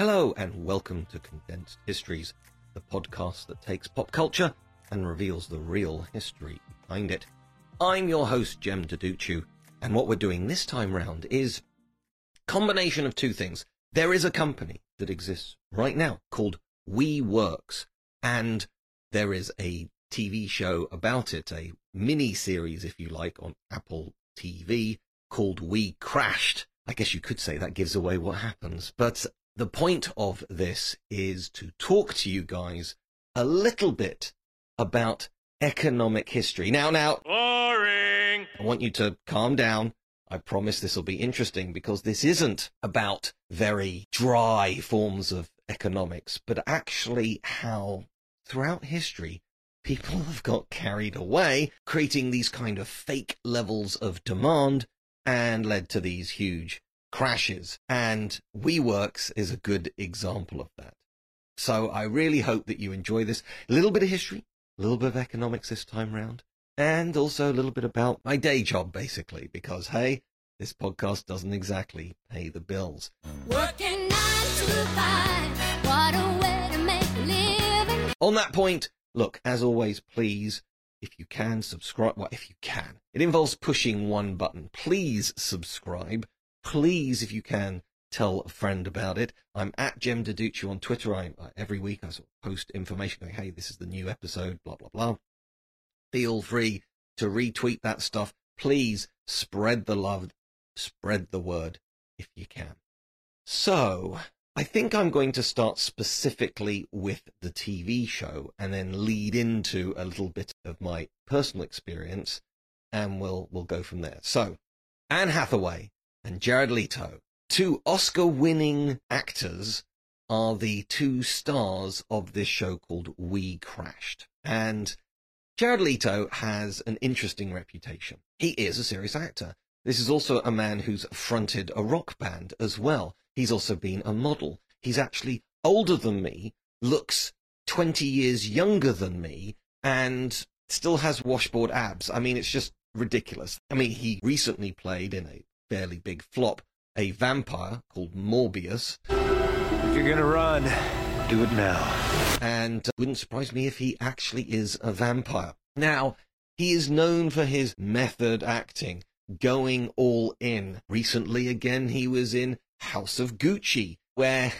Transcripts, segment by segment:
Hello, and welcome to Condensed Histories, the podcast that takes pop culture and reveals the real history behind it. I'm your host, Jem Duducu, and what we're doing this time round is combination of two things. There is a company that exists right now called WeWorks, and there is a TV show about it, a mini series, if you like, on Apple TV called We Crashed. I guess you could say that gives away what happens, but the point of this is to talk to you guys a little bit about economic history. Now, now, boring. I want you to calm down. I promise this will be interesting because this isn't about very dry forms of economics, but actually how throughout history people have got carried away, creating these kind of fake levels of demand and led to these huge crashes. And WeWorks is a good example of that. So I really hope that you enjoy this. A little bit of history, a little bit of economics this time round, and also a little bit about my day job, basically, because hey, this podcast doesn't exactly pay the bills. Working nine to five, what a way to make a living. On that point, look, as always, please, if you can, subscribe. Well, if you can. It involves pushing one button. Please subscribe. Please, if you can, tell a friend about it. I'm at Jem Duducu on Twitter. I, uh, every week I sort of post information going, hey, this is the new episode, blah, blah, blah. Feel free to retweet that stuff. Please spread the love, spread the word if you can. So, I think I'm going to start specifically with the TV show and then lead into a little bit of my personal experience and we'll, we'll go from there. So, Anne Hathaway and Jared Leto, two Oscar winning actors, are the two stars of this show called We Crashed. And Jared Leto has an interesting reputation. He is a serious actor. This is also a man who's fronted a rock band as well. He's also been a model. He's actually older than me, looks 20 years younger than me, and still has washboard abs. I mean, it's just ridiculous. I mean, he recently played in a fairly big flop a vampire called Morbius. If you're gonna run, do it now. and uh, wouldn't surprise me if he actually is a vampire. Now, he is known for his method acting, going all in. Recently, again, he was in House of Gucci, where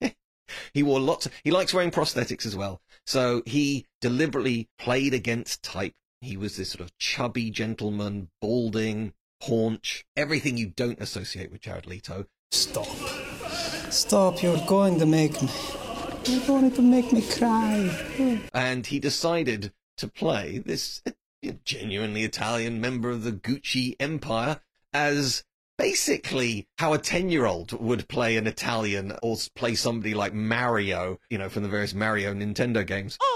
he wore lots of, he likes wearing prosthetics as well. So he deliberately played against type. He was this sort of chubby gentleman, balding, haunch, everything you don't associate with Jared Leto. Stop. Stop, you're going to make me. You're going to make me cry. and he decided to play this uh, genuinely Italian member of the Gucci empire as basically how a 10 year old would play an Italian or play somebody like Mario, you know, from the various Mario Nintendo games. Oh no! A-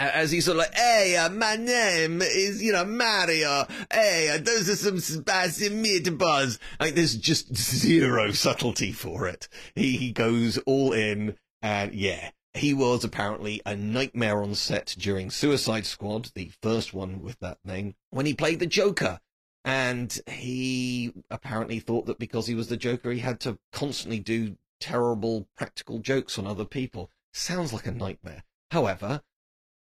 As he's sort of like, hey, uh, my name is, you know, Mario. Hey, uh, those are some spicy meatballs. Like, there's just zero subtlety for it. He, he goes all in, and yeah, he was apparently a nightmare on set during Suicide Squad, the first one with that name, when he played the Joker. And he apparently thought that because he was the Joker, he had to constantly do terrible practical jokes on other people. Sounds like a nightmare. However,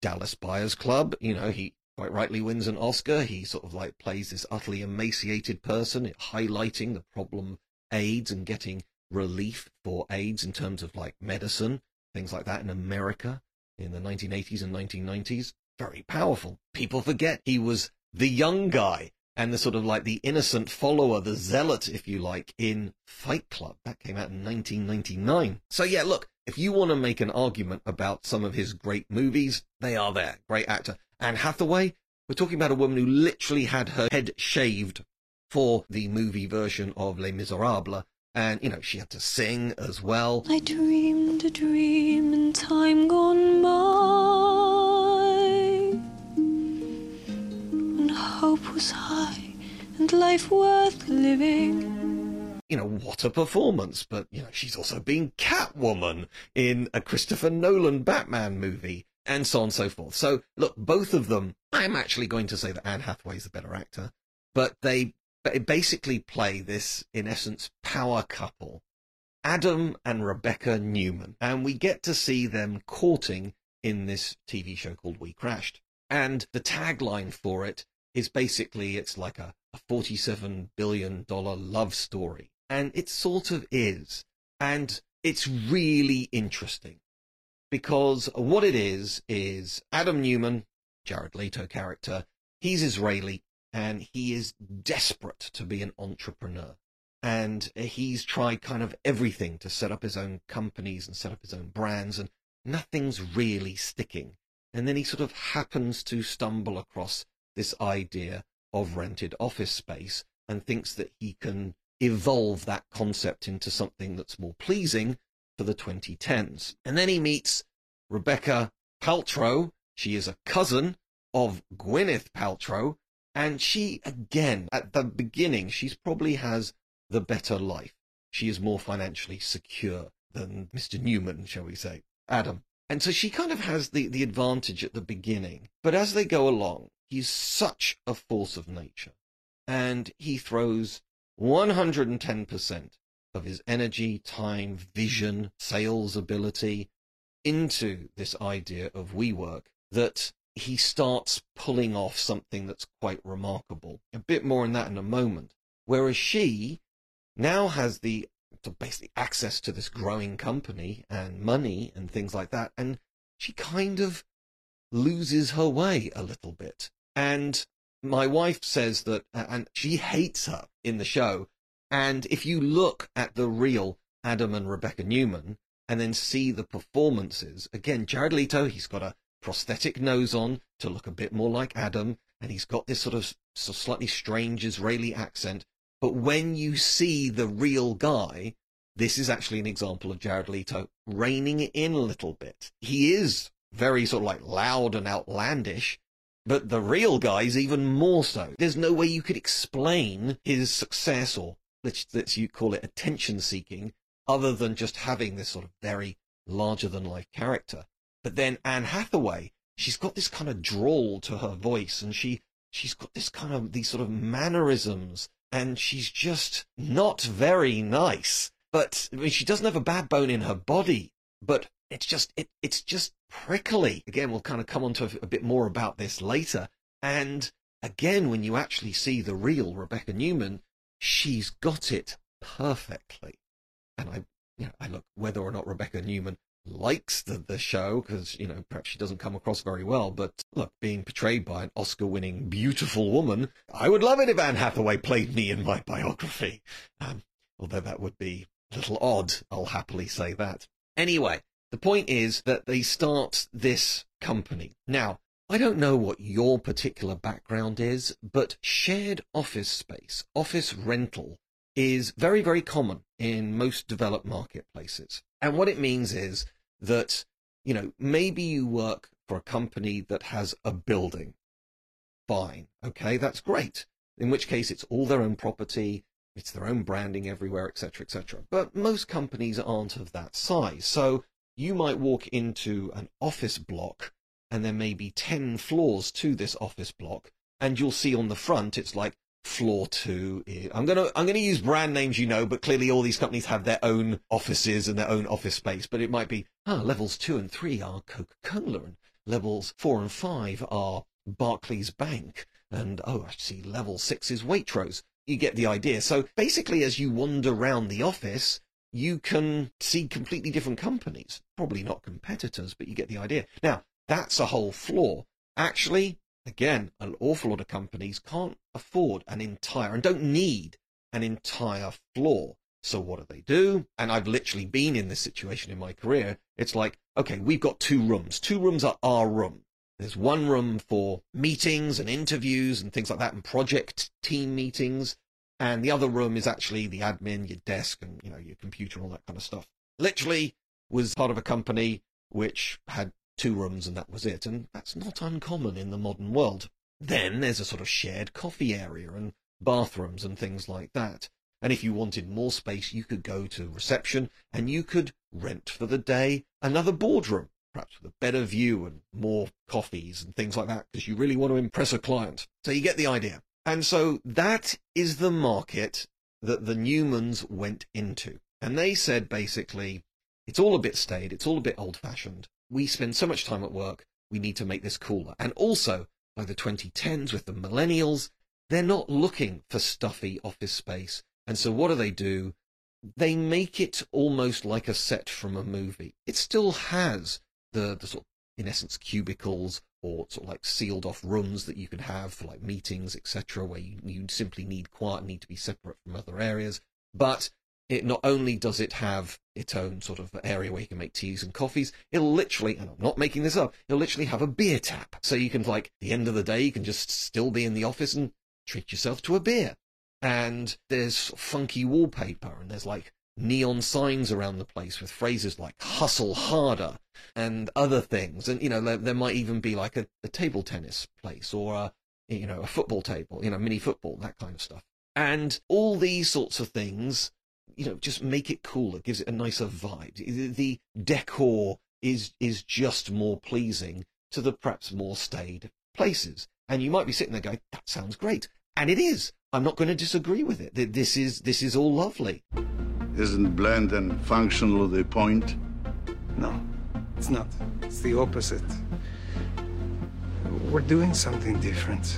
Dallas Buyers Club. You know, he quite rightly wins an Oscar. He sort of like plays this utterly emaciated person, highlighting the problem AIDS and getting relief for AIDS in terms of like medicine, things like that in America in the 1980s and 1990s. Very powerful. People forget he was the young guy and the sort of like the innocent follower, the zealot, if you like, in Fight Club. That came out in 1999. So yeah, look, if you want to make an argument about some of his great movies, they are there. Great actor. Anne Hathaway, we're talking about a woman who literally had her head shaved for the movie version of Les Miserables. And, you know, she had to sing as well. I dreamed a dream in time gone by when hope was high and life worth living. You know, what a performance. But, you know, she's also been Catwoman in a Christopher Nolan Batman movie and so on and so forth. So, look, both of them, I'm actually going to say that Anne Hathaway is the better actor, but they basically play this, in essence, power couple. Adam and Rebecca Neumann. And we get to see them courting in this TV show called We Crashed. And the tagline for it is basically it's like a, a $47 billion love story. And it sort of is. And it's really interesting because what it is, is Adam Neumann, Jared Leto character, he's Israeli and he is desperate to be an entrepreneur. And he's tried kind of everything to set up his own companies and set up his own brands and nothing's really sticking. And then he sort of happens to stumble across this idea of rented office space and thinks that he can evolve that concept into something that's more pleasing for the 2010s. And then he meets Rebecca Paltrow. She is a cousin of Gwyneth Paltrow. And she, again, at the beginning, she's probably has the better life. She is more financially secure than Mr. Neumann, shall we say, Adam. And so she kind of has the, the advantage at the beginning. But as they go along, he's such a force of nature. And he throws 110% of his energy, time, vision, sales ability into this idea of WeWork that he starts pulling off something that's quite remarkable. A bit more on that in a moment. Whereas she now has the basically access to this growing company and money and things like that, and she kind of loses her way a little bit. And my wife says that, and she hates her in the show. And if you look at the real Adam and Rebecca Neumann and then see the performances, again, Jared Leto, he's got a prosthetic nose on to look a bit more like Adam, and he's got this sort of, slightly strange Israeli accent. But when you see the real guy, this is actually an example of Jared Leto reining it in a little bit. He is very sort of like loud and outlandish, but the real guy's even more so. There's no way you could explain his success or let's, let's you call it attention seeking other than just having this sort of very larger than life character. But then Anne Hathaway, she's got this kind of drawl to her voice and she, she's got this kind of, these sort of mannerisms and she's just not very nice. But I mean, she doesn't have a bad bone in her body, but it's just, it, it's just prickly. Again, we'll kind of come on to a, a bit more about this later. And again, when you actually see the real Rebecca Neumann, she's got it perfectly. And I, you know, I look whether or not Rebecca Neumann likes the, the show because, you know, perhaps she doesn't come across very well. But look, being portrayed by an Oscar winning beautiful woman, I would love it if Anne Hathaway played me in my biography. Um, although that would be a little odd, I'll happily say that. Anyway, the point is that they start this company. Now, I don't know what your particular background is, but shared office space, office rental, is very, very common in most developed marketplaces. And what it means is that, you know, maybe you work for a company that has a building. Fine. Okay. That's great. In which case it's all their own property. It's their own branding everywhere, etc., etc. But most companies aren't of that size. So you might walk into an office block and there may be 10 floors to this office block. And you'll see on the front, it's like floor two. i- I'm going to, I'm going to use brand names, you know, but clearly all these companies have their own offices and their own office space. But it might be, ah, levels two and three are Coca-Cola and levels four and five are Barclays Bank, and oh, I see level six is Waitrose. You get the idea. So basically, as you wander around the office, you can see completely different companies. Probably not competitors, but you get the idea. Now, that's a whole flaw. Actually, again, an awful lot of companies can't afford an entire and don't need an entire floor. So what do they do? And I've literally been in this situation in my career. It's like, okay, we've got two rooms. Two rooms are our room. There's one room for meetings and interviews and things like that and project team meetings. And the other room is actually the admin, your desk and, you know, your computer all that kind of stuff. Literally was part of a company which had two rooms and that was it. And that's not uncommon in the modern world. Then there's a sort of shared coffee area and bathrooms and things like that. And if you wanted more space, you could go to reception and you could rent for the day another boardroom, perhaps with a better view and more coffees and things like that, because you really want to impress a client. So you get the idea. And so that is the market that the Neumanns went into. And they said basically, it's all a bit staid, it's all a bit old fashioned. We spend so much time at work, we need to make this cooler. And also, by the 2010s with the millennials, they're not looking for stuffy office space. And so what do they do? They make it almost like a set from a movie. It still has the, the sort of, in essence, cubicles or sort of like sealed off rooms that you can have for like meetings, etc., where you, you simply need quiet, need to be separate from other areas. But it not only does it have its own sort of area where you can make teas and coffees, it'll literally, and I'm not making this up, it'll literally have a beer tap. So you can like, the end of the day, you can just still be in the office and treat yourself to a beer and there's funky wallpaper and there's like neon signs around the place with phrases like hustle harder and other things. And you know there, there might even be like a, a, table tennis place or a you know a football table you know mini football that kind of stuff. And all these sorts of things you know just make it cooler gives it a nicer vibe. The, the decor is is just more pleasing to the perhaps more staid places. And you might be sitting there going that sounds great. And it is. I'm not going to disagree with it. This is this is all lovely. Isn't bland and functional the point? No, it's not. It's the opposite. We're doing something different.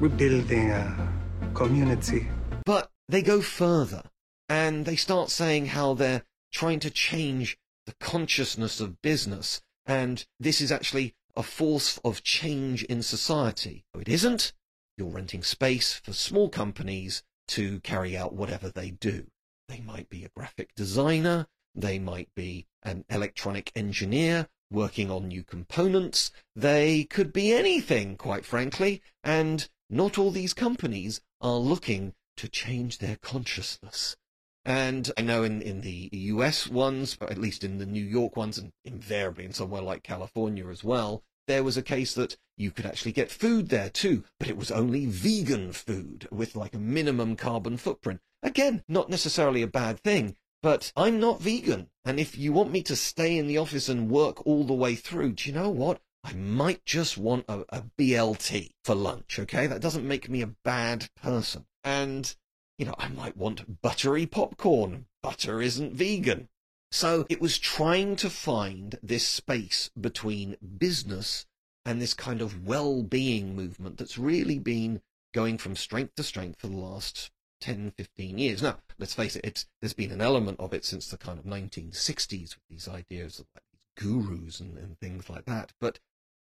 We're building a community. But they go further and they start saying how they're trying to change the consciousness of business and this is actually a force of change in society. It isn't. You're renting space for small companies to carry out whatever they do. They might be a graphic designer, they might be an electronic engineer working on new components, they could be anything, quite frankly, and not all these companies are looking to change their consciousness. And I know in, in the US ones, at least in the New York ones, and invariably in somewhere like California as well, there was a case that you could actually get food there too, but it was only vegan food with like a minimum carbon footprint. Again, not necessarily a bad thing, but I'm not vegan. And if you want me to stay in the office and work all the way through, do you know what? I might just want a, a BLT for lunch, okay? That doesn't make me a bad person. And, you know, I might want buttery popcorn. Butter isn't vegan. So it was trying to find this space between business and this kind of well-being movement that's really been going from strength to strength for the last 10, 15 years. Now, let's face it, it's, there's been an element of it since the kind of 1960s with these ideas of like gurus and, and things like that. But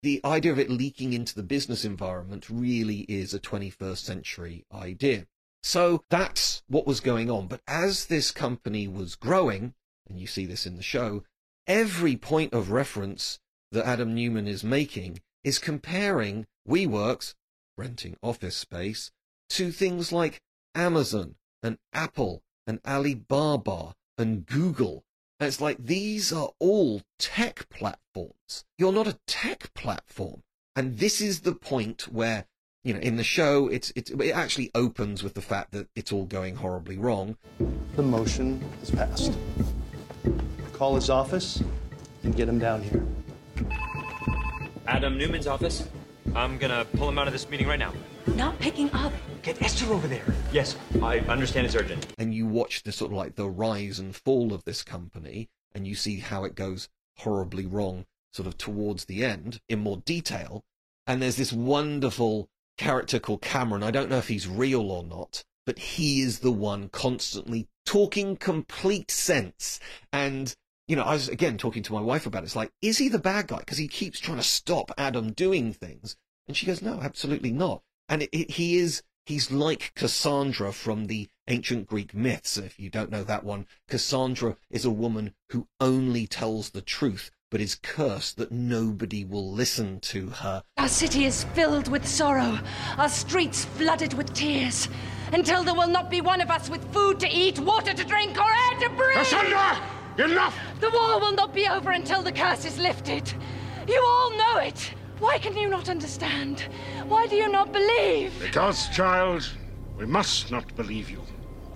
the idea of it leaking into the business environment really is a 21st century idea. So that's what was going on. But as this company was growing, and you see this in the show, every point of reference that Adam Neumann is making is comparing WeWorks, renting office space, to things like Amazon and Apple and Alibaba and Google. And it's like these are all tech platforms. You're not a tech platform. And this is the point where, you know, in the show, it's, it's, it actually opens with the fact that it's all going horribly wrong. The motion is passed call his office and get him down here. Adam Neumann's office. I'm gonna pull him out of this meeting right now. Not picking up. Get Esther over there. Yes, I understand it's urgent. And you watch the sort of like the rise and fall of this company, and you see how it goes horribly wrong sort of towards the end in more detail. And there's this wonderful character called Cameron. I don't know if he's real or not, but he is the one constantly talking complete sense. And, you know, I was again talking to my wife about it. It's like, is he the bad guy? Because he keeps trying to stop Adam doing things. And she goes, no, absolutely not. And it, it, he is, he's like Cassandra from the ancient Greek myths. If you don't know that one, Cassandra is a woman who only tells the truth, but is cursed that nobody will listen to her. Our city is filled with sorrow, our streets flooded with tears, until there will not be one of us with food to eat, water to drink, or air to breathe. Cassandra! Enough! The war will not be over until the curse is lifted. You all know it. Why can you not understand? Why do you not believe? Because, child, we must not believe you.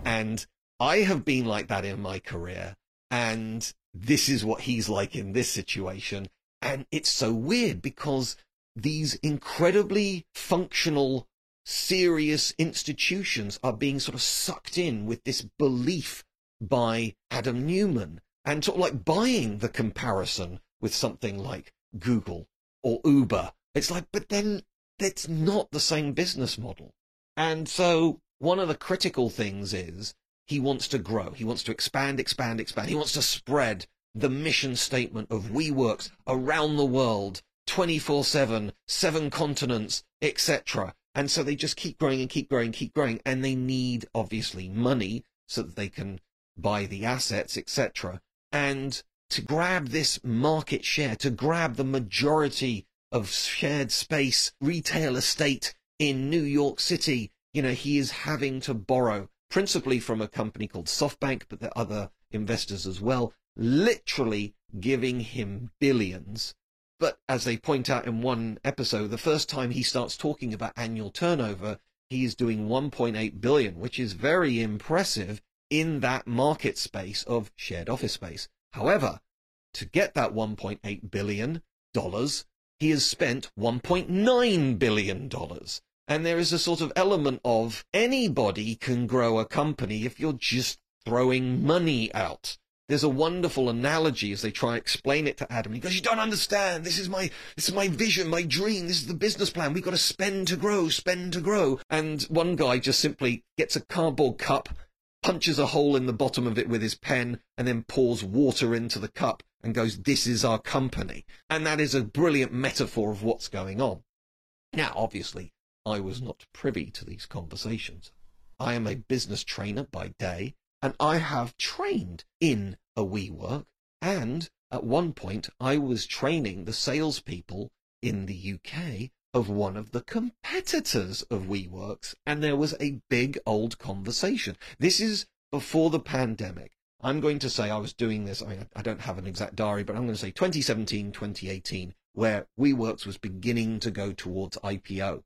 And I have been like that in my career. And this is what he's like in this situation. And it's so weird because these incredibly functional, serious institutions are being sort of sucked in with this belief by Adam Neumann and sort of like buying the comparison with something like Google or Uber. It's like, but then it's not the same business model. And so one of the critical things is he wants to grow. He wants to expand, expand, expand. He wants to spread the mission statement of WeWorks around the world, 24-7, seven continents, etc. And so they just keep growing and keep growing, keep growing. And they need, obviously, money so that they can buy the assets, etc. And to grab this market share, to grab the majority of shared space, retail estate in New York City, you know, he is having to borrow principally from a company called SoftBank, but there are other investors as well, literally giving him billions. But as they point out in one episode, the first time he starts talking about annual turnover, he is doing 1.8 billion, which is very impressive in that market space of shared office space. However, to get that 1.8 billion dollars, he has spent 1.9 billion dollars. And there is a sort of element of anybody can grow a company if you're just throwing money out. There's a wonderful analogy as they try and explain it to Adam. He goes, "You don't understand. This is my this is my vision, my dream. This is the business plan. We've got to spend to grow, spend to grow." And one guy just simply gets a cardboard cup, punches a hole in the bottom of it with his pen, and then pours water into the cup and goes, "This is our company." And that is a brilliant metaphor of what's going on. Now, obviously, I was not privy to these conversations. I am a business trainer by day, and I have trained in a WeWork, and at one point I was training the salespeople in the UK of one of the competitors of WeWorks, and there was a big old conversation. This is before the pandemic. I'm going to say I was doing this, I, I don't have an exact diary, but I'm going to say 2017, 2018, where WeWorks was beginning to go towards IPO.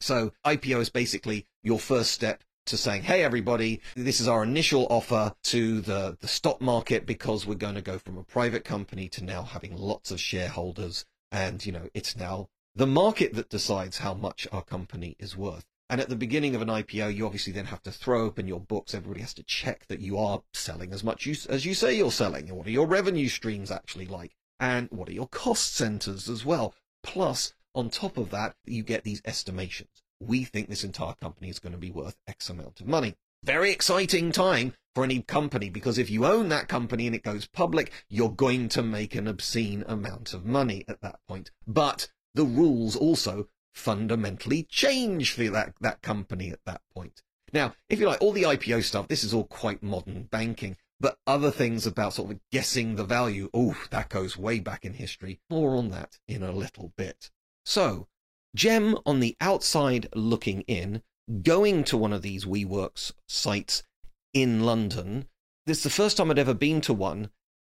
So IPO is basically your first step to saying, hey, everybody, this is our initial offer to the, the stock market because we're going to go from a private company to now having lots of shareholders. And, you know, it's now the market that decides how much our company is worth. And at the beginning of an IPO, you obviously then have to throw open your books. Everybody has to check that you are selling as much as you say you're selling. What are your revenue streams actually like? And what are your cost centers as well? Plus, on top of that, you get these estimations. We think this entire company is going to be worth X amount of money. Very exciting time for any company because if you own that company and it goes public, you're going to make an obscene amount of money at that point. But the rules also fundamentally change for that, that company at that point. Now, if you like, all the IPO stuff, this is all quite modern banking, but other things about sort of guessing the value, oh, that goes way back in history. More on that in a little bit. So, Jem on the outside looking in, going to one of these WeWorks sites in London. This is the first time I'd ever been to one,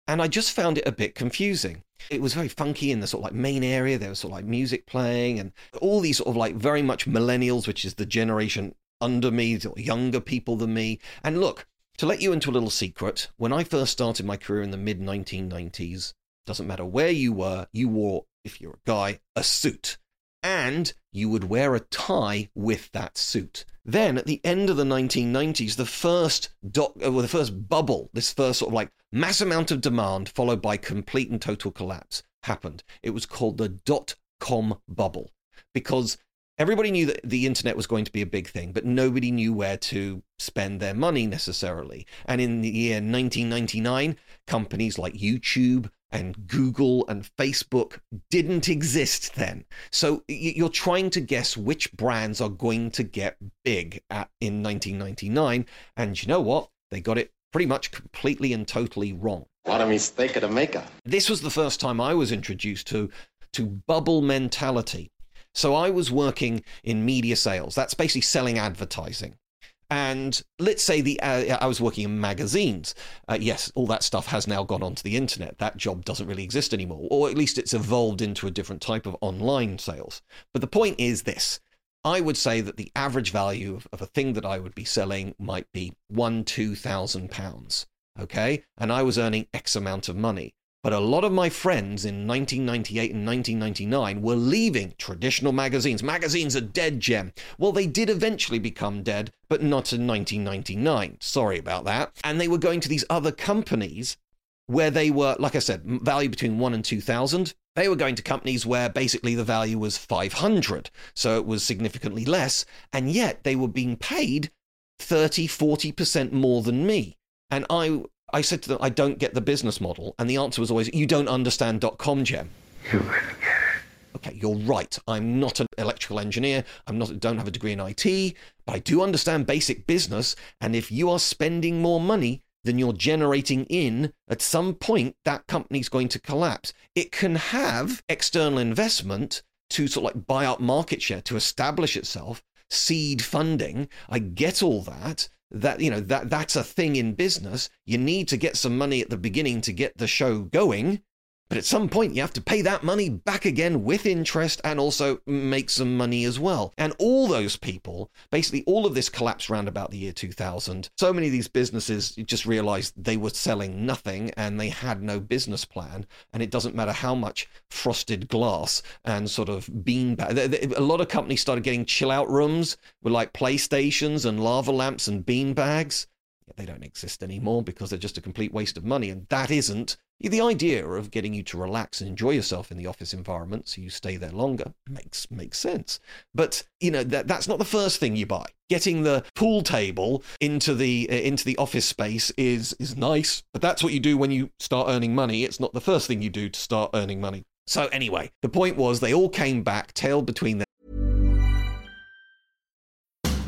and I just found it a bit confusing. It was very funky in the sort of like main area. There was sort of like music playing and all these sort of like very much millennials, which is the generation under me, younger people than me. And look, to let you into a little secret, when I first started my career in the mid 1990s, doesn't matter where you were, you wore, if you're a guy, a suit. And you would wear a tie with that suit. Then at the end of the 1990s, the first doc, uh, well, the first bubble, this first sort of like mass amount of demand followed by complete and total collapse. happened. It was called the dot com bubble because everybody knew that the internet was going to be a big thing, but nobody knew where to spend their money necessarily. And in the year 1999, companies like YouTube and Google and Facebook didn't exist then. So you're trying to guess which brands are going to get big at, in 1999. And you know what? They got it pretty much completely and totally wrong. What a mistake of the maker. This was the first time I was introduced to to bubble mentality. So I was working in media sales. That's basically selling advertising. And let's say the uh, I was working in magazines. Uh, yes, all that stuff has now gone onto the internet. That job doesn't really exist anymore, or at least it's evolved into a different type of online sales. But the point is this: I would say that the average value of, of a thing that I would be selling might be one, two thousand pounds. Okay, and I was earning X amount of money. But a lot of my friends in 1998 and 1999 were leaving traditional magazines. Magazines are dead, Jem. Well, they did eventually become dead, but not in 1999. Sorry about that. And they were going to these other companies where they were, like I said, value between one and 2,000. They were going to companies where basically the value was 500. So it was significantly less. And yet they were being paid 30, 40% more than me. And I I said to them, I don't get the business model. And the answer was always, you don't understand .com, Jem. You wouldn't get it. Okay, you're right. I'm not an electrical engineer. I'm not don't have a degree in IT, but I do understand basic business. And if you are spending more money than you're generating in, at some point that company's going to collapse. It can have external investment to sort of like buy up market share to establish itself, seed funding. I get all that that you know that that's a thing in business. You need to get some money at the beginning to get the show going but at some point you have to pay that money back again with interest and also make some money as well. And all those people basically all of this collapsed around about the year 2000 so many of these businesses just realized they were selling nothing and they had no business plan. And it doesn't matter how much frosted glass and sort of bean bag a lot of companies started getting chill out rooms with like playstations and lava lamps and bean bags they don't exist anymore because they're just a complete waste of money. And that isn't the idea of getting you to relax and enjoy yourself in the office environment so you stay there longer makes makes sense. But you know that that's not the first thing you buy. Getting the pool table into the uh, into the office space is is nice, but that's what you do when you start earning money. It's not the first thing you do to start earning money. So anyway, the point was they all came back, tailed between.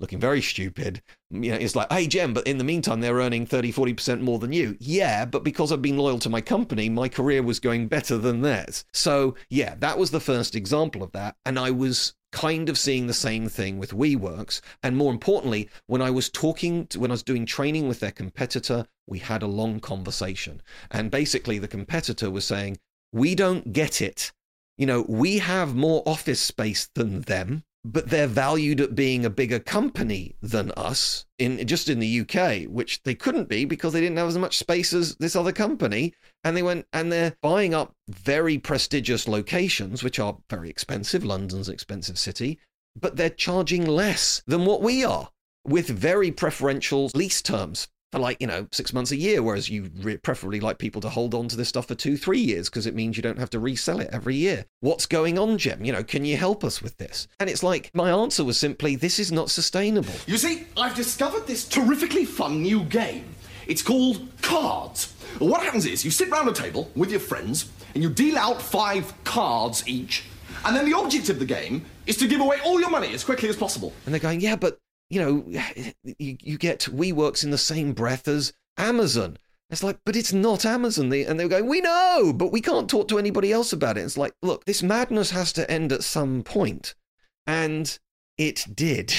looking very stupid. You know, it's like, hey, Jem, but in the meantime, they're earning 30, 40% more than you. Yeah, but because I've been loyal to my company, my career was going better than theirs. So, yeah, that was the first example of that. And I was kind of seeing the same thing with WeWorks. And more importantly, when I was talking, to, when I was doing training with their competitor, we had a long conversation. And basically, the competitor was saying, we don't get it. You know, we have more office space than them but they're valued at being a bigger company than us in just in the UK, which they couldn't be because they didn't have as much space as this other company. And they went and they're buying up very prestigious locations, which are very expensive. London's an expensive city, but they're charging less than what we are with very preferential lease terms for like you know six months a year whereas you re- preferably like people to hold on to this stuff for two three years because it means you don't have to resell it every year what's going on jem you know can you help us with this and it's like my answer was simply this is not sustainable You see, I've discovered this terrifically fun new game. It's called Cards. What happens is you sit round a table with your friends and you deal out five cards each, and then the object of the game is to give away all your money as quickly as possible. and they're going yeah but you know you, you get WeWorks in the same breath as Amazon it's like, but it's not Amazon. And they were going, we know, but we can't talk to anybody else about it. It's like, look, this madness has to end at some point. And it did.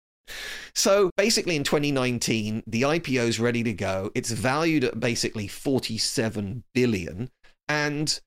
so basically, in 2019, the IPO is ready to go. It's valued at basically 47 billion. And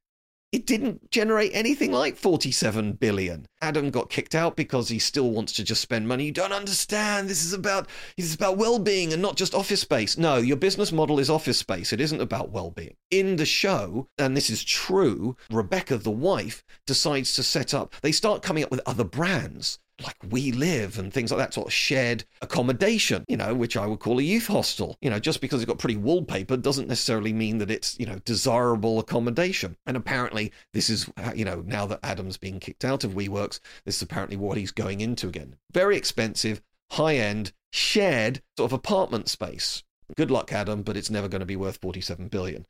it didn't generate anything like 47 billion. Adam got kicked out because he still wants to just spend money. You don't understand. This is about this is about well-being and not just office space. No, your business model is office space. It isn't about well-being. In the show, and this is true, Rebecca the wife decides to set up. They start coming up with other brands like We Live and things like that, sort of shared accommodation, you know, which I would call a youth hostel. You know, just because it's got pretty wallpaper doesn't necessarily mean that it's, you know, desirable accommodation. And apparently, this is, uh, you know, now that Adam's being kicked out of WeWorks, this is apparently what he's going into again. Very expensive, high end, shared sort of apartment space. Good luck, Adam, but it's never going to be worth 47 billion.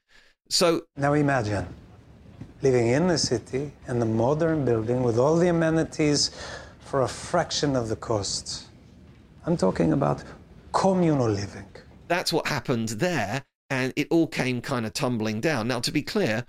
So Now imagine living in the city in the modern building with all the amenities for a fraction of the cost. I'm talking about communal living. that's what happened there, and it all came kind of tumbling down. Now, to be clear,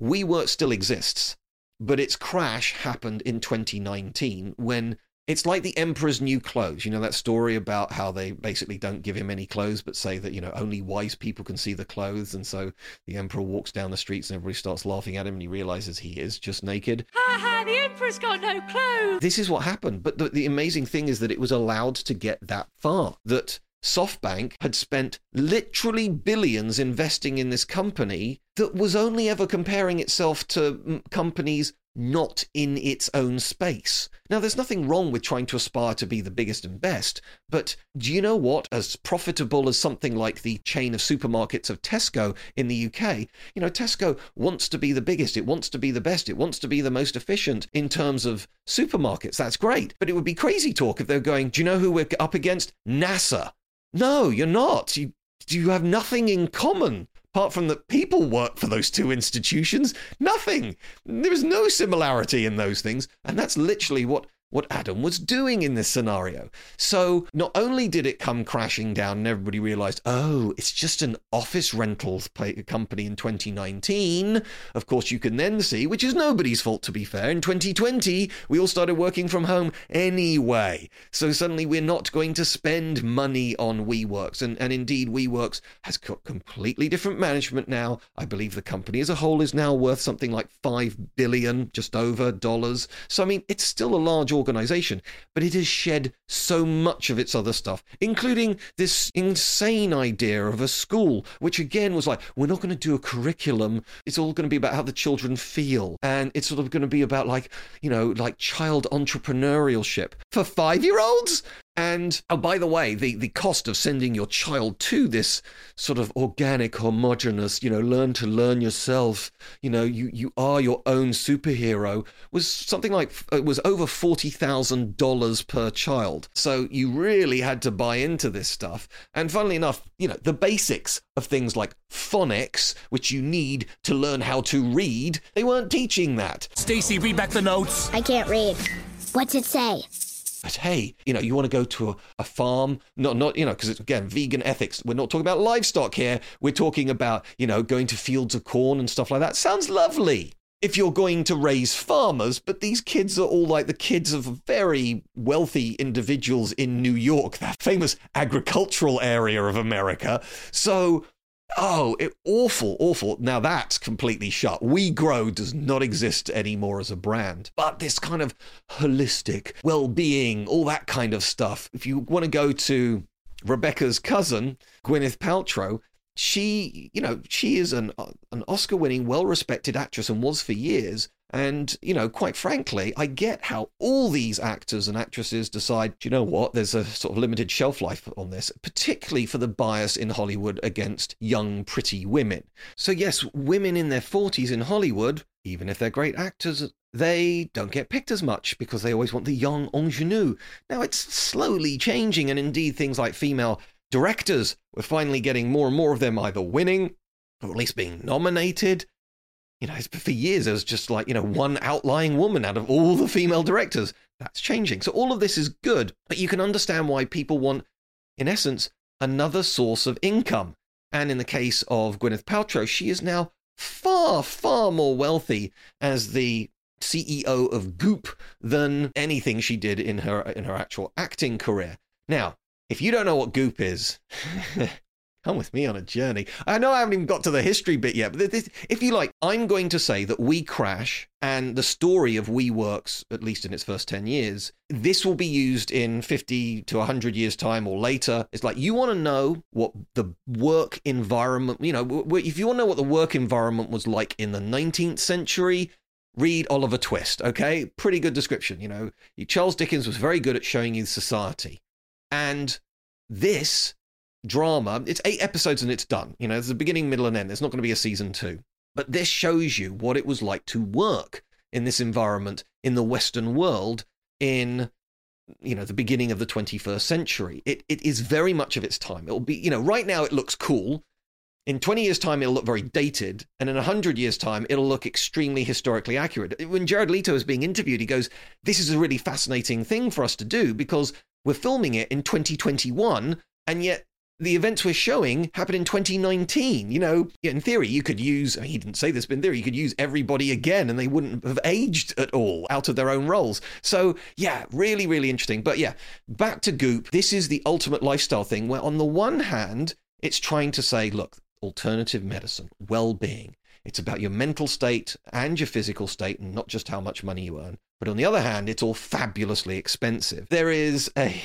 WeWork still exists, but its crash happened in 2019 when it's like the emperor's new clothes. You know that story about how they basically don't give him any clothes, but say that you know only wise people can see the clothes, and so the emperor walks down the streets and everybody starts laughing at him, and he realizes he is just naked. Ha ha, the Emperor's got no clothes. This is what happened. But the, the amazing thing is that it was allowed to get that far. That SoftBank had spent literally billions investing in this company that was only ever comparing itself to mm, companies not in its own space. Now, there's nothing wrong with trying to aspire to be the biggest and best, but do you know what? As profitable as something like the chain of supermarkets of Tesco in the UK, you know, Tesco wants to be the biggest, it wants to be the best, it wants to be the most efficient in terms of supermarkets. That's great. But it would be crazy talk if they're going, do you know who we're up against? NASA. No, you're not. You, you have nothing in common apart from that people work for those two institutions. Nothing. There is no similarity in those things. And that's literally what what Adam was doing in this scenario. So not only did it come crashing down and everybody realized, oh, it's just an office rentals company in 2019. Of course, you can then see, which is nobody's fault to be fair, in 2020, we all started working from home anyway. So suddenly we're not going to spend money on WeWorks. And, and indeed, WeWorks has got completely different management now. I believe the company as a whole is now worth something like 5 billion, just over dollars. So, I mean, it's still a large organization, but it has shed so much of its other stuff, including this insane idea of a school, which again was like, we're not going to do a curriculum. It's all going to be about how the children feel. And it's sort of going to be about like, you know, like child entrepreneurship for five year olds. And oh, by the way, the, the cost of sending your child to this sort of organic, homogenous, you know, learn to learn yourself, you know, you, you are your own superhero was something like, it was over $40,000 per child. So you really had to buy into this stuff. And funnily enough, you know, the basics of things like phonics, which you need to learn how to read, they weren't teaching that. Stacy, read back the notes. I can't read. What's it say? But hey, you know, you want to go to a, a farm, not, not, you know, because again vegan ethics. We're not talking about livestock here. We're talking about, you know, going to fields of corn and stuff like that. Sounds lovely if you're going to raise farmers, but these kids are all like the kids of very wealthy individuals in New York, that famous agricultural area of America. So Oh, it, awful, awful. Now that's completely shut. WeGrow does not exist anymore as a brand. But this kind of holistic well being, all that kind of stuff. If you want to go to Rebekah's cousin, Gwyneth Paltrow, she, you know, she is an, an Oscar winning, well respected actress and was for years. And, you know, quite frankly, I get how all these actors and actresses decide, you know what, there's a sort of limited shelf life on this, particularly for the bias in Hollywood against young, pretty women. So, yes, women in their 40s in Hollywood, even if they're great actors, they don't get picked as much because they always want the young ingenue. Now, it's slowly changing, and indeed, things like female directors, we're finally getting more and more of them either winning or at least being nominated you know, for years there was just like, you know, one outlying woman out of all the female directors. That's changing. So all of this is good, but you can understand why people want, in essence, another source of income. And in the case of Gwyneth Paltrow, she is now far, far more wealthy as the CEO of Goop than anything she did in her in her actual acting career. Now, if you don't know what Goop is, Come with me on a journey. I know I haven't even got to the history bit yet, but this, if you like, I'm going to say that We Crash and the story of WeWorks, at least in its first 10 years, this will be used in 50 to 100 years' time or later. It's like you want to know what the work environment, you know, if you want to know what the work environment was like in the 19th century, read Oliver Twist, okay? Pretty good description, you know. Charles Dickens was very good at showing you society. And this drama. It's eight episodes and it's done. You know, there's a beginning, middle, and end. There's not going to be a season two. But this shows you what it was like to work in this environment in the Western world in you know the beginning of the 21st century it it is very much of its time it'll be you know right now it looks cool in 20 years time it'll look very dated and in 100 years time it'll look extremely historically accurate when jared leto is being interviewed he goes this is a really fascinating thing for us to do because we're filming it in 2021 and yet the events we're showing happened in 2019. You know, in theory, you could use, he didn't say this, but in theory, you could use everybody again and they wouldn't have aged at all out of their own roles. So, yeah, really, really interesting. But yeah, back to Goop. This is the ultimate lifestyle thing where, on the one hand, it's trying to say, look, alternative medicine, well being. It's about your mental state and your physical state, and not just how much money you earn. But on the other hand, it's all fabulously expensive. There is a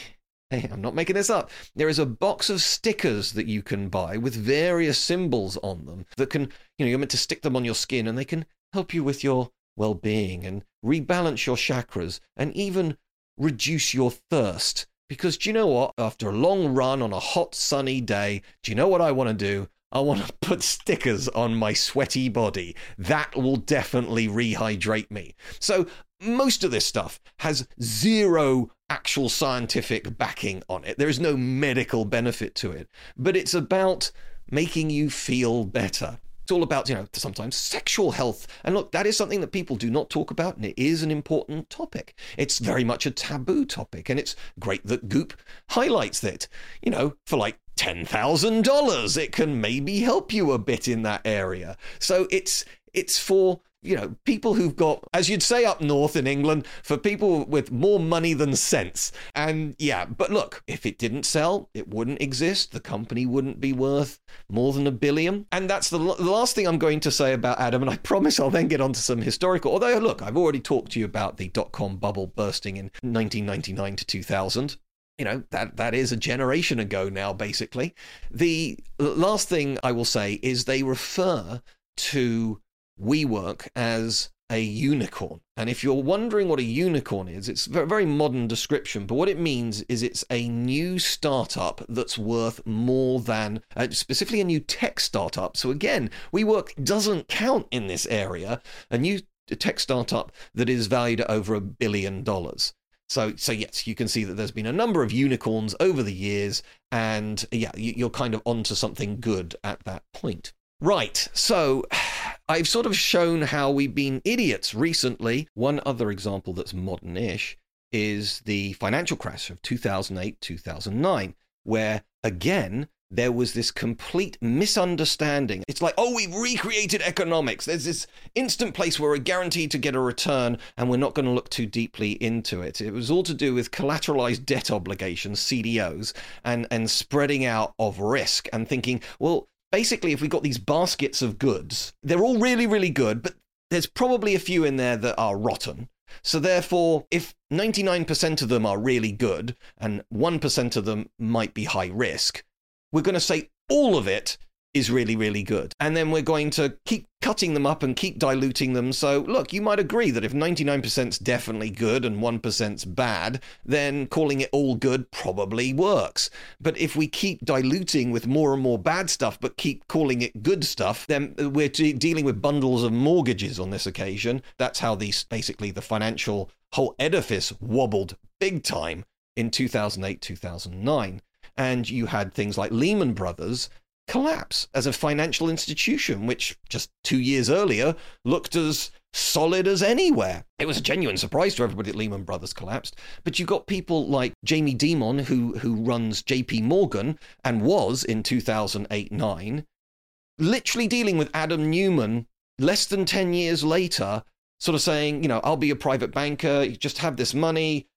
Hey, I'm not making this up. There is a box of stickers that you can buy with various symbols on them that can, you know, you're meant to stick them on your skin and they can help you with your well being and rebalance your chakras and even reduce your thirst. Because do you know what? After a long run on a hot, sunny day, do you know what I want to do? I want to put stickers on my sweaty body. That will definitely rehydrate me. So, most of this stuff has zero actual scientific backing on it. There is no medical benefit to it, but it's about making you feel better. It's all about, you know, sometimes sexual health. And look, that is something that people do not talk about, and it is an important topic. It's very much a taboo topic, and it's great that Goop highlights it. You know, for like $10,000, it can maybe help you a bit in that area. So it's it's for you know, people who've got, as you'd say up north in England, for people with more money than sense. And yeah, but look, if it didn't sell, it wouldn't exist. The company wouldn't be worth more than a billion. And that's the, the last thing I'm going to say about Adam. And I promise I'll then get onto some historical. Although, look, I've already talked to you about the dot com bubble bursting in 1999 to 2000 you know that that is a generation ago now basically the last thing i will say is they refer to WeWork as a unicorn. And if you're wondering what a unicorn is, it's a very, modern description, but what it means is it's a new startup that's worth more than, uh, specifically a new tech startup. So again, WeWork doesn't count in this area. A new tech startup that is valued at over a billion dollars. So, so yes, you can see that there's been a number of unicorns over the years, and uh, yeah, you- you're kind of onto something good at that point. Right, so I've sort of shown how we've been idiots recently. One other example that's modern ish is the financial crash of 2008 2009, where again, there was this complete misunderstanding. It's like, oh, we've recreated economics. There's this instant place where we're guaranteed to get a return, and we're not going to look too deeply into it. It was all to do with collateralized debt obligations, CDOs, and, and spreading out of risk and thinking, well, basically, if we've got these baskets of goods, they're all really, really good, but there's probably a few in there that are rotten. So therefore, if 99% of them are really good and 1% of them might be high risk, we're going to say all of it is really, really good. And then we're going to keep cutting them up and keep diluting them. So, look, you might agree that if 99% is definitely good and 1%'s bad, then calling it all good probably works. But if we keep diluting with more and more bad stuff, but keep calling it good stuff, then we're de- dealing with bundles of mortgages on this occasion. That's how these basically the financial whole edifice wobbled big time in 2008, 2009. And you had things like Lehman Brothers collapse as a financial institution, which just two years earlier looked as solid as anywhere. It was a genuine surprise to everybody that Lehman Brothers collapsed. But you got people like Jamie Dimon, who who runs JP Morgan and was in 2008 9, literally dealing with Adam Neumann less than 10 years later, sort of saying, you know, I'll be a private banker, you just have this money.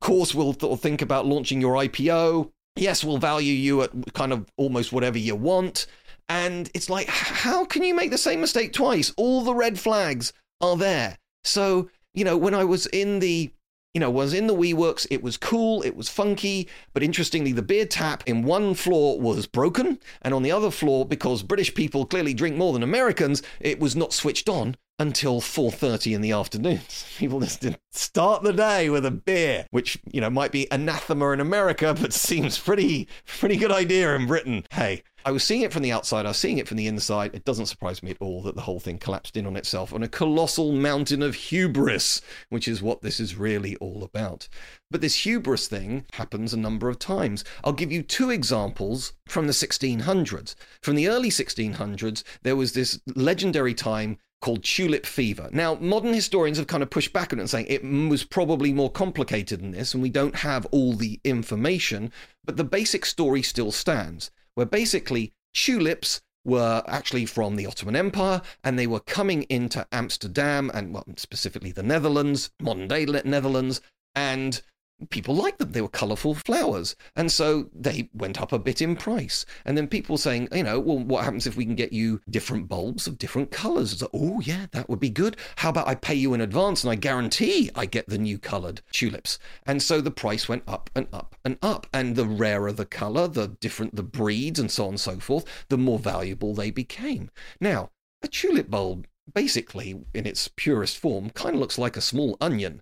Of course, we'll th- think about launching your IPO. Yes, we'll value you at kind of almost whatever you want. And it's like, how can you make the same mistake twice? All the red flags are there. So, you know, when I was in the you know, was in the WeWorks. It was cool, it was funky, but interestingly, the beer tap in one floor was broken, and on the other floor, because British people clearly drink more than Americans, it was not switched on until 4:30 in the afternoon. People just start the day with a beer, which you know might be anathema in America, but seems pretty pretty good idea in Britain. Hey, I was seeing it from the outside, I was seeing it from the inside. It doesn't surprise me at all that the whole thing collapsed in on itself on a colossal mountain of hubris, which is what this is really all about. But this hubris thing happens a number of times. I'll give you two examples from the 1600s. From the early 1600s, there was this legendary time called tulip fever. Now, modern historians have kind of pushed back on it and saying it was probably more complicated than this, and we don't have all the information, but the basic story still stands, where basically tulips were actually from the Ottoman Empire and they were coming into Amsterdam and well, specifically the Netherlands, modern day Netherlands, and people liked them. They were colourful flowers. And so they went up a bit in price. And then people saying, you know, well, what happens if we can get you different bulbs of different colours? Like, oh, yeah, that would be good. How about I pay you in advance and I guarantee I get the new coloured tulips? And so the price went up and up and up. And the rarer the colour, the different the breeds and so on and so forth, the more valuable they became. Now, a tulip bulb, basically, in its purest form, kind of looks like a small onion.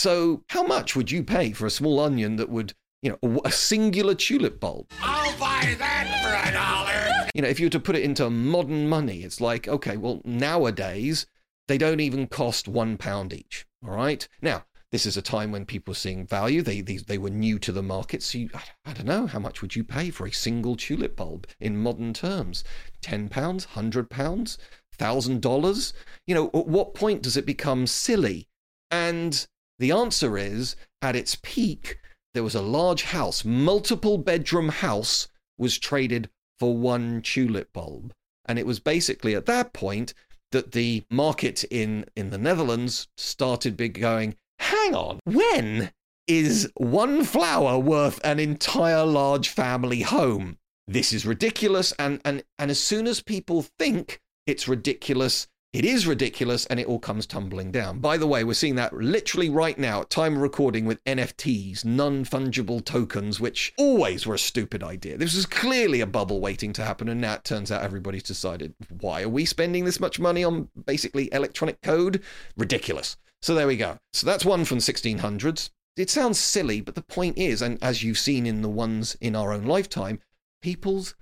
So, how much would you pay for a small onion that would, you know, a singular tulip bulb? I'll buy that for a dollar. You know, if you were to put it into modern money, it's like, okay, well, nowadays, they don't even cost one pound each. All right. Now, this is a time when people were seeing value. They, they, they were new to the market. So, you, I, I don't know, how much would you pay for a single tulip bulb in modern terms? £10, £100, $1,000? You know, at what point does it become silly? And the answer is at its peak, there was a large house, multiple bedroom house, was traded for one tulip bulb. And it was basically at that point that the market in, in the Netherlands started big going, hang on, when is one flower worth an entire large family home? This is ridiculous. And, and, and as soon as people think it's ridiculous, It is ridiculous and it all comes tumbling down. By the way, we're seeing that literally right now at time of recording with NFTs, non-fungible tokens, which always were a stupid idea. This was clearly a bubble waiting to happen and now it turns out everybody's decided, why are we spending this much money on basically electronic code? Ridiculous. So there we go. So that's one from 1600s. It sounds silly, but the point is, and as you've seen in the ones in our own lifetime, people's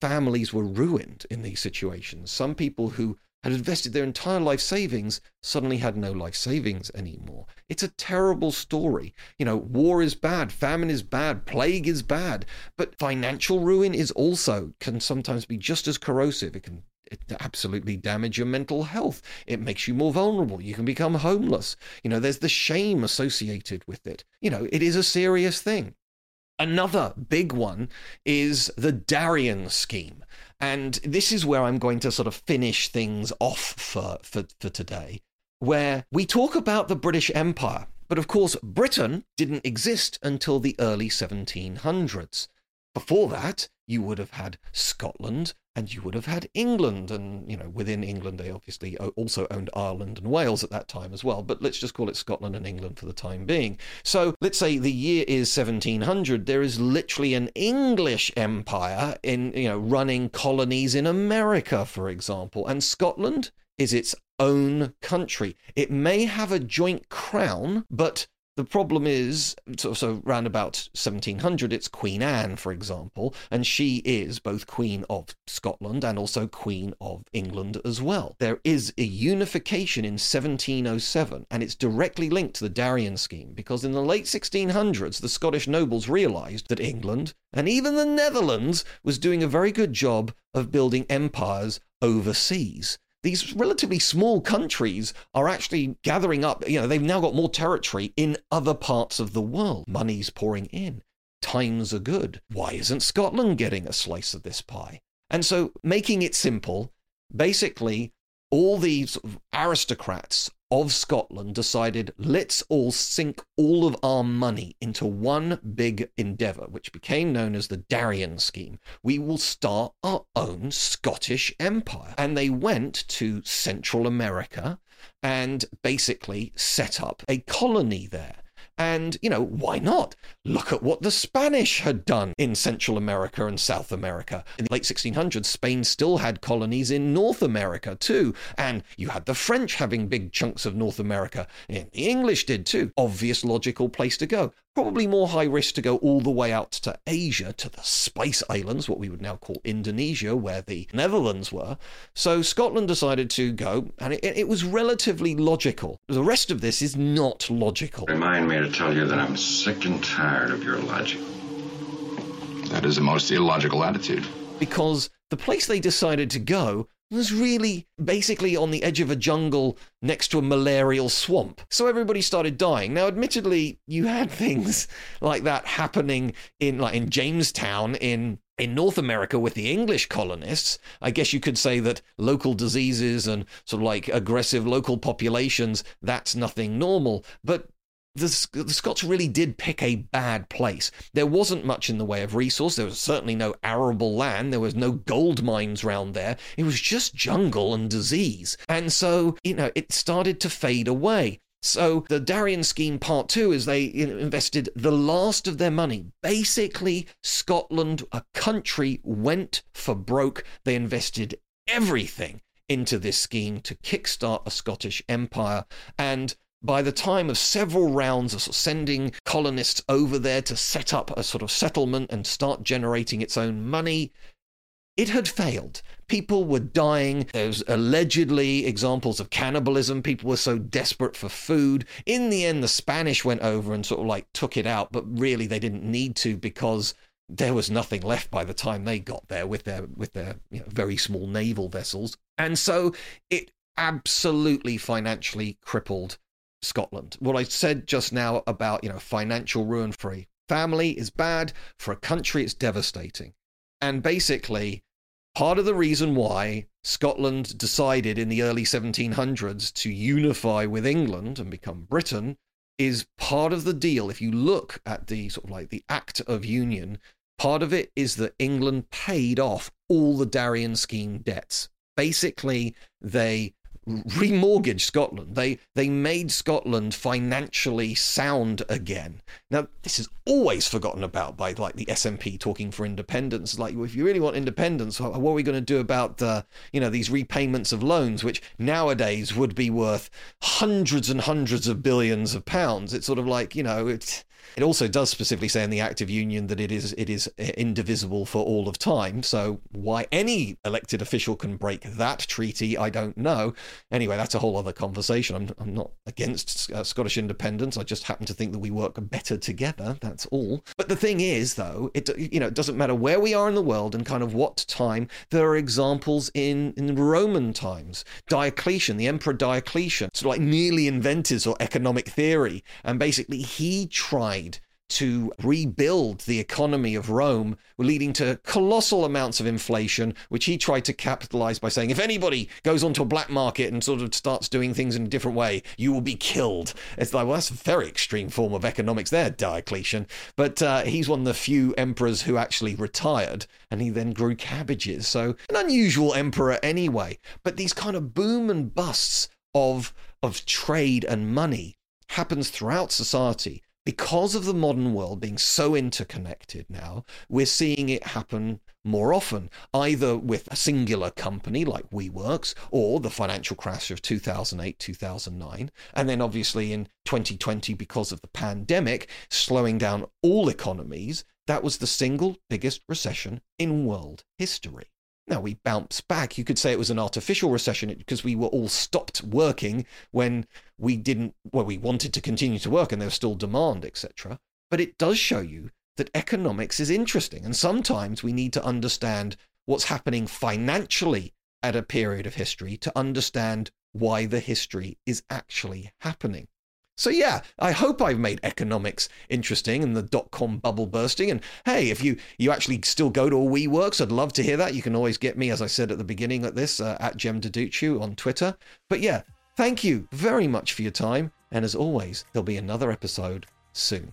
families were ruined in these situations. Some people who had invested their entire life savings suddenly had no life savings anymore. It's a terrible story. You know, war is bad, famine is bad, plague is bad, but financial ruin is also can sometimes be just as corrosive. It can it absolutely damage your mental health. It makes you more vulnerable. You can become homeless. You know, there's the shame associated with it. You know, it is a serious thing. Another big one is the Darien scheme. And this is where I'm going to sort of finish things off for, for, for today, where we talk about the British Empire. But of course, Britain didn't exist until the early 1700s. Before that, you would have had Scotland and you would have had England. And, you know, within England, they obviously also owned Ireland and Wales at that time as well. But let's just call it Scotland and England for the time being. So let's say the year is 1700. There is literally an English empire in, you know, running colonies in America, for example. And Scotland is its own country. It may have a joint crown, but the problem is, so, so about 1700, it's Queen Anne, for example, and she is both Queen of Scotland and also Queen of England as well. There is a unification in 1707, and it's directly linked to the Darien scheme because in the late 1600s, the Scottish nobles realized that England and even the Netherlands was doing a very good job of building empires overseas these relatively small countries are actually gathering up, you know, they've now got more territory in other parts of the world. Money's pouring in. Times are good. Why isn't Scotland getting a slice of this pie? And so, making it simple, basically, all these aristocrats of Scotland decided let's all sink all of our money into one big endeavour, which became known as the Darien Scheme. We will start our own Scottish empire. And they went to Central America and basically set up a colony there. And, you know, why not? Look at what the Spanish had done in Central America and South America. In the late 1600s, Spain still had colonies in North America too. And you had the French having big chunks of North America. And the English did too. Obvious, logical place to go. Probably more high risk to go all the way out to Asia, to the Spice Islands, what we would now call Indonesia, where the Netherlands were. So Scotland decided to go, and it, it was relatively logical. The rest of this is not logical. Remind me to tell you that I'm sick and tired of your logic. That is a most illogical attitude. because the place they decided to go was really basically on the edge of a jungle next to a malarial swamp. So everybody started dying. Now, admittedly, you had things like that happening in like in Jamestown in in North America with the English colonists. I guess you could say that local diseases and sort of like aggressive local populations, that's nothing normal. But the, the Scots really did pick a bad place. There wasn't much in the way of resource. There was certainly no arable land. There was no gold mines round there. It was just jungle and disease. And so, you know, it started to fade away. So the Darien scheme part two is they invested the last of their money. Basically, Scotland, a country, went for broke. They invested everything into this scheme to kickstart a Scottish empire. And by the time of several rounds of sending colonists over there to set up a sort of settlement and start generating its own money, it had failed. People were dying. There's allegedly examples of cannibalism. People were so desperate for food. In the end, the Spanish went over and sort of like took it out, but really they didn't need to because there was nothing left by the time they got there with their with their you know, very small naval vessels. And so it absolutely financially crippled Scotland. What I said just now about, you know, financial ruin for a family is bad, for a country it's devastating. And basically, part of the reason why Scotland decided in the early 1700s to unify with England and become Britain is part of the deal. If you look at the sort of like the Act of Union, part of it is that England paid off all the Darien scheme debts. Basically, they remortgaged Scotland. They they made Scotland financially sound again. Now this is always forgotten about by like the SNP talking for independence. Like if you really want independence, what are we going to do about the you know these repayments of loans, which nowadays would be worth hundreds and hundreds of billions of pounds? It's sort of like you know it's it also does specifically say in the Act of Union that it is it is indivisible for all of time. So why any elected official can break that treaty, I don't know. Anyway, that's a whole other conversation. I'm, I'm not against uh, Scottish independence. I just happen to think that we work better together. That's all. But the thing is, though, it you know it doesn't matter where we are in the world and kind of what time. There are examples in in Roman times. Diocletian, the Emperor Diocletian, sort of like nearly invented sort of economic theory, and basically he tried to rebuild the economy of Rome, leading to colossal amounts of inflation, which he tried to capitalize by saying, if anybody goes onto a black market and sort of starts doing things in a different way, you will be killed. It's like, well, that's a very extreme form of economics there, Diocletian. But uh, he's one of the few emperors who actually retired, and he then grew cabbages. So, an unusual emperor anyway. But these kind of boom and busts of, of trade and money happens throughout society because of the modern world being so interconnected now, we're seeing it happen more often, either with a singular company like WeWorks or the financial crash of 2008, 2009. And then obviously in 2020, because of the pandemic slowing down all economies, that was the single biggest recession in world history. Now we bounced back. You could say it was an artificial recession because we were all stopped working when we didn't, well, we wanted to continue to work and there was still demand, etc. But it does show you that economics is interesting. And sometimes we need to understand what's happening financially at a period of history to understand why the history is actually happening. So yeah, I hope I've made economics interesting and the dot com bubble bursting. And hey, if you you actually still go to a WeWorks, I'd love to hear that. You can always get me, as I said at the beginning at this, uh, at Jem Duducu on Twitter. But yeah, thank you very much for your time. And as always, there'll be another episode soon.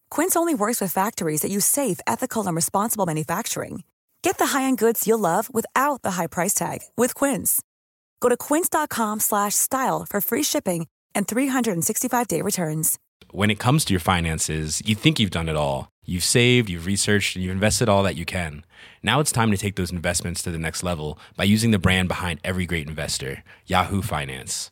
Quince only works with factories that use safe, ethical, and responsible manufacturing. Get the high-end goods you'll love without the high price tag with Quince. Go to quince.com/style for free shipping and 365-day returns. When it comes to your finances, you think you've done it all. You've saved, you've researched, and you've invested all that you can. Now it's time to take those investments to the next level by using the brand behind every great investor, Yahoo Finance.